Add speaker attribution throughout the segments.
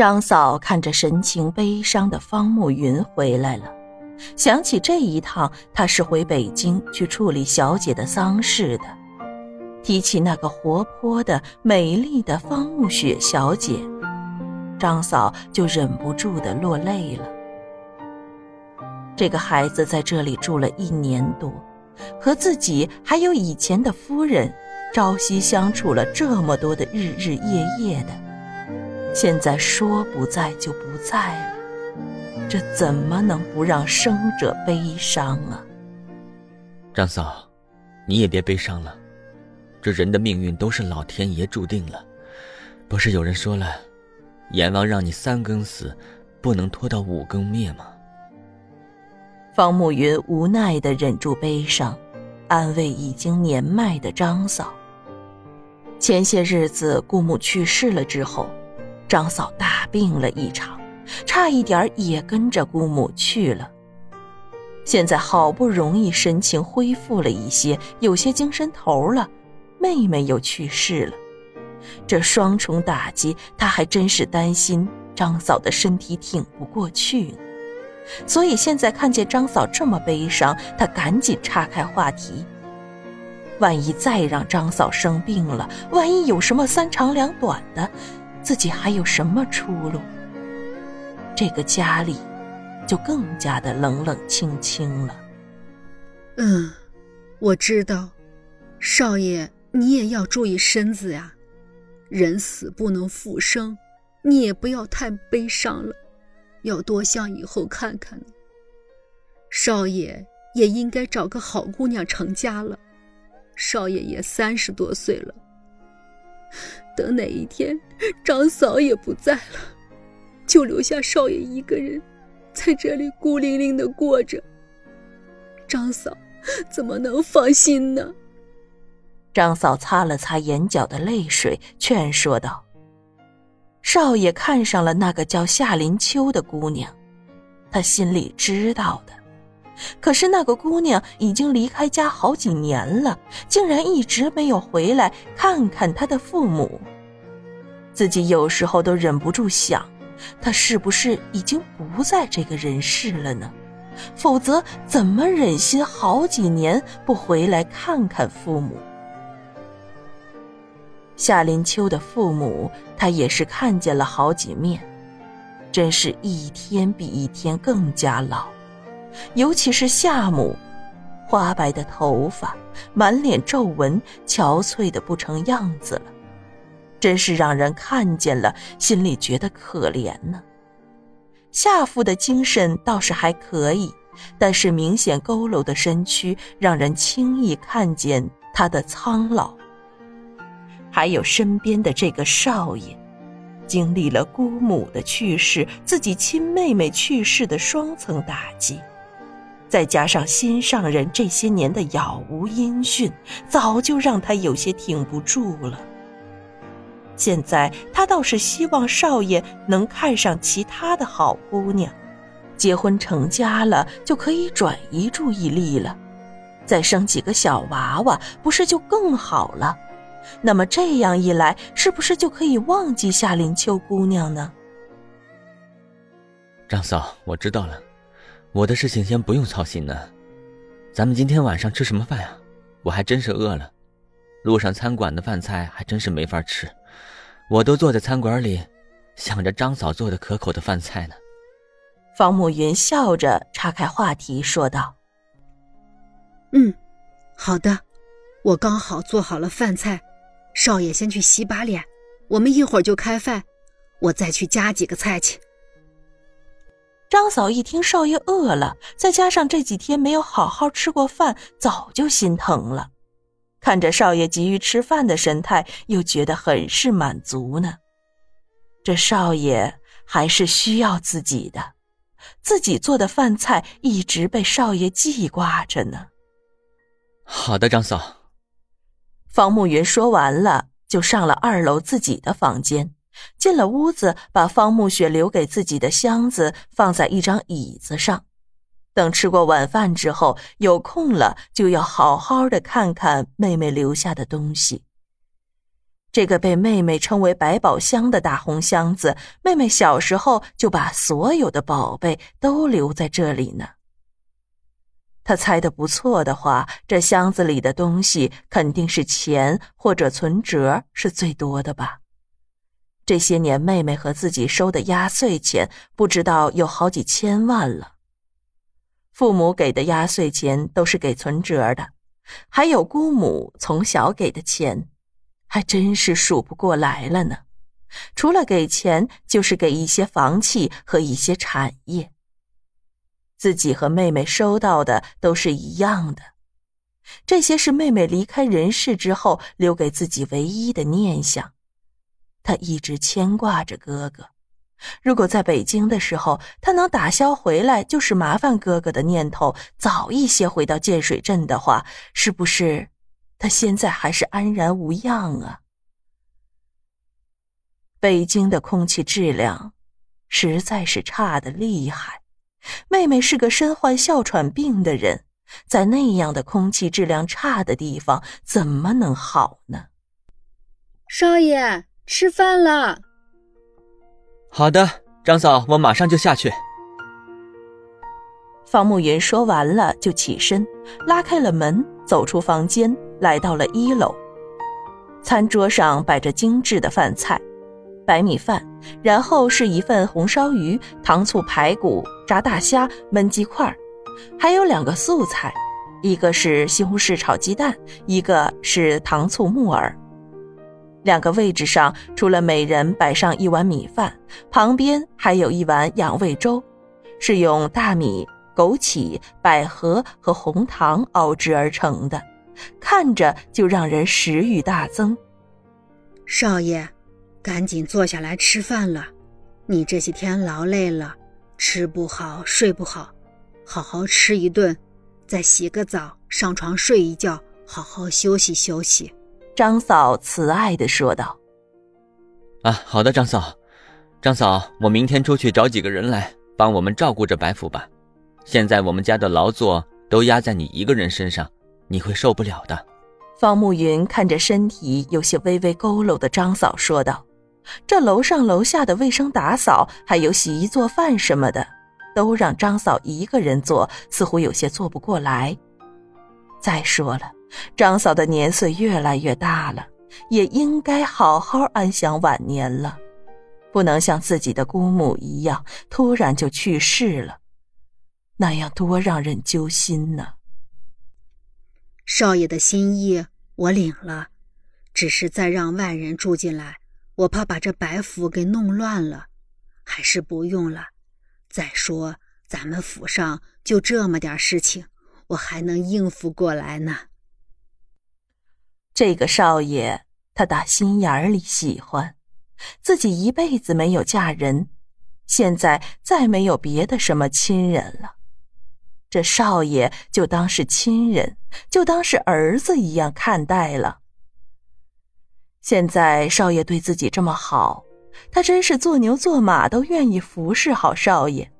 Speaker 1: 张嫂看着神情悲伤的方慕云回来了，想起这一趟他是回北京去处理小姐的丧事的，提起那个活泼的、美丽的方慕雪小姐，张嫂就忍不住的落泪了。这个孩子在这里住了一年多，和自己还有以前的夫人朝夕相处了这么多的日日夜夜的。现在说不在就不在了，这怎么能不让生者悲伤啊？
Speaker 2: 张嫂，你也别悲伤了，这人的命运都是老天爷注定了。不是有人说了，阎王让你三更死，不能拖到五更灭吗？
Speaker 1: 方慕云无奈的忍住悲伤，安慰已经年迈的张嫂。前些日子姑母去世了之后。张嫂大病了一场，差一点也跟着姑母去了。现在好不容易神情恢复了一些，有些精神头了，妹妹又去世了，这双重打击，她还真是担心张嫂的身体挺不过去。所以现在看见张嫂这么悲伤，她赶紧岔开话题。万一再让张嫂生病了，万一有什么三长两短的。自己还有什么出路？这个家里就更加的冷冷清清了。
Speaker 3: 嗯，我知道，少爷，你也要注意身子呀。人死不能复生，你也不要太悲伤了，要多向以后看看。少爷也应该找个好姑娘成家了，少爷也三十多岁了。等哪一天张嫂也不在了，就留下少爷一个人在这里孤零零的过着。张嫂怎么能放心呢？
Speaker 1: 张嫂擦了擦眼角的泪水，劝说道：“少爷看上了那个叫夏林秋的姑娘，他心里知道的。”可是那个姑娘已经离开家好几年了，竟然一直没有回来看看她的父母。自己有时候都忍不住想，她是不是已经不在这个人世了呢？否则怎么忍心好几年不回来看看父母？夏林秋的父母，他也是看见了好几面，真是一天比一天更加老。尤其是夏母，花白的头发，满脸皱纹，憔悴的不成样子了，真是让人看见了心里觉得可怜呢。夏父的精神倒是还可以，但是明显佝偻的身躯让人轻易看见他的苍老。还有身边的这个少爷，经历了姑母的去世，自己亲妹妹去世的双层打击。再加上心上人这些年的杳无音讯，早就让他有些挺不住了。现在他倒是希望少爷能看上其他的好姑娘，结婚成家了就可以转移注意力了，再生几个小娃娃，不是就更好了？那么这样一来，是不是就可以忘记夏林秋姑娘呢？
Speaker 2: 张嫂，我知道了。我的事情先不用操心呢，咱们今天晚上吃什么饭呀？我还真是饿了，路上餐馆的饭菜还真是没法吃，我都坐在餐馆里，想着张嫂做的可口的饭菜呢。
Speaker 1: 方慕云笑着岔开话题说道：“
Speaker 3: 嗯，好的，我刚好做好了饭菜，少爷先去洗把脸，我们一会儿就开饭，我再去加几个菜去。”
Speaker 1: 张嫂一听少爷饿了，再加上这几天没有好好吃过饭，早就心疼了。看着少爷急于吃饭的神态，又觉得很是满足呢。这少爷还是需要自己的，自己做的饭菜一直被少爷记挂着呢。
Speaker 2: 好的，张嫂。
Speaker 1: 方慕云说完了，就上了二楼自己的房间。进了屋子，把方慕雪留给自己的箱子放在一张椅子上。等吃过晚饭之后，有空了就要好好的看看妹妹留下的东西。这个被妹妹称为百宝箱的大红箱子，妹妹小时候就把所有的宝贝都留在这里呢。他猜的不错的话，这箱子里的东西肯定是钱或者存折是最多的吧。这些年，妹妹和自己收的压岁钱不知道有好几千万了。父母给的压岁钱都是给存折的，还有姑母从小给的钱。还真是数不过来了呢，除了给钱，就是给一些房契和一些产业。自己和妹妹收到的都是一样的，这些是妹妹离开人世之后留给自己唯一的念想。他一直牵挂着哥哥，如果在北京的时候，他能打消回来就是麻烦哥哥的念头，早一些回到建水镇的话，是不是？他现在还是安然无恙啊。北京的空气质量实在是差的厉害。妹妹是个身患哮喘病的人，在那样的空气质量差的地方，怎么能好呢？
Speaker 3: 少爷，吃饭了。
Speaker 2: 好的，张嫂，我马上就下去。
Speaker 1: 方慕云说完了，就起身拉开了门，走出房间。来到了一楼，餐桌上摆着精致的饭菜，白米饭，然后是一份红烧鱼、糖醋排骨、炸大虾、焖鸡块，还有两个素菜，一个是西红柿炒鸡蛋，一个是糖醋木耳。两个位置上，除了每人摆上一碗米饭，旁边还有一碗养胃粥，是用大米、枸杞、百合和红糖熬制而成的。看着就让人食欲大增。
Speaker 3: 少爷，赶紧坐下来吃饭了。你这些天劳累了，吃不好睡不好，好好吃一顿，再洗个澡，上床睡一觉，好好休息休息。
Speaker 1: 张嫂慈爱的说道。
Speaker 2: 啊，好的，张嫂。张嫂，我明天出去找几个人来帮我们照顾着白府吧。现在我们家的劳作都压在你一个人身上。你会受不了的，
Speaker 1: 方慕云看着身体有些微微佝偻的张嫂说道：“这楼上楼下的卫生打扫，还有洗衣做饭什么的，都让张嫂一个人做，似乎有些做不过来。再说了，张嫂的年岁越来越大了，也应该好好安享晚年了，不能像自己的姑母一样突然就去世了，那样多让人揪心呢。”
Speaker 3: 少爷的心意我领了，只是再让外人住进来，我怕把这白府给弄乱了，还是不用了。再说咱们府上就这么点事情，我还能应付过来呢。
Speaker 1: 这个少爷，他打心眼里喜欢，自己一辈子没有嫁人，现在再没有别的什么亲人了。这少爷就当是亲人，就当是儿子一样看待了。现在少爷对自己这么好，他真是做牛做马都愿意服侍好少爷。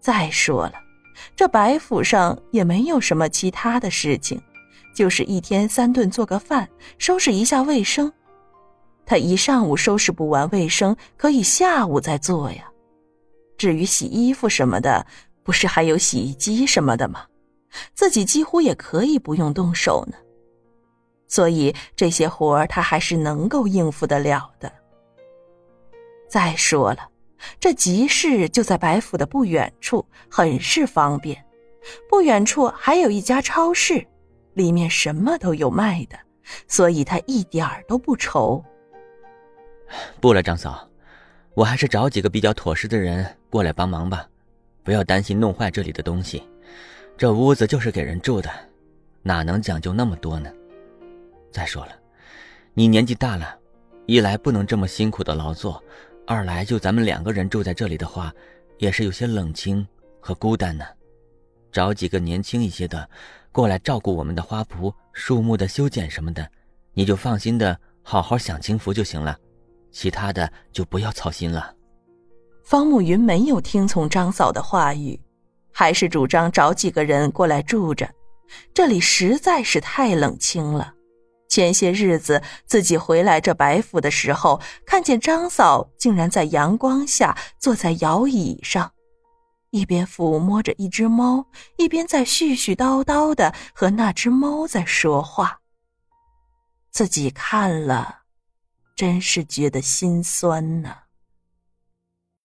Speaker 1: 再说了，这白府上也没有什么其他的事情，就是一天三顿做个饭，收拾一下卫生。他一上午收拾不完卫生，可以下午再做呀。至于洗衣服什么的，不是还有洗衣机什么的吗？自己几乎也可以不用动手呢。所以这些活儿他还是能够应付得了的。再说了，这集市就在白府的不远处，很是方便。不远处还有一家超市，里面什么都有卖的，所以他一点儿都不愁。
Speaker 2: 不了，张嫂，我还是找几个比较妥实的人过来帮忙吧。不要担心弄坏这里的东西，这屋子就是给人住的，哪能讲究那么多呢？再说了，你年纪大了，一来不能这么辛苦的劳作，二来就咱们两个人住在这里的话，也是有些冷清和孤单呢。找几个年轻一些的过来照顾我们的花圃、树木的修剪什么的，你就放心的好好享清福就行了，其他的就不要操心了。
Speaker 1: 方慕云没有听从张嫂的话语，还是主张找几个人过来住着。这里实在是太冷清了，前些日子自己回来这白府的时候，看见张嫂竟然在阳光下坐在摇椅上，一边抚摸着一只猫，一边在絮絮叨叨的和那只猫在说话。自己看了，真是觉得心酸呢。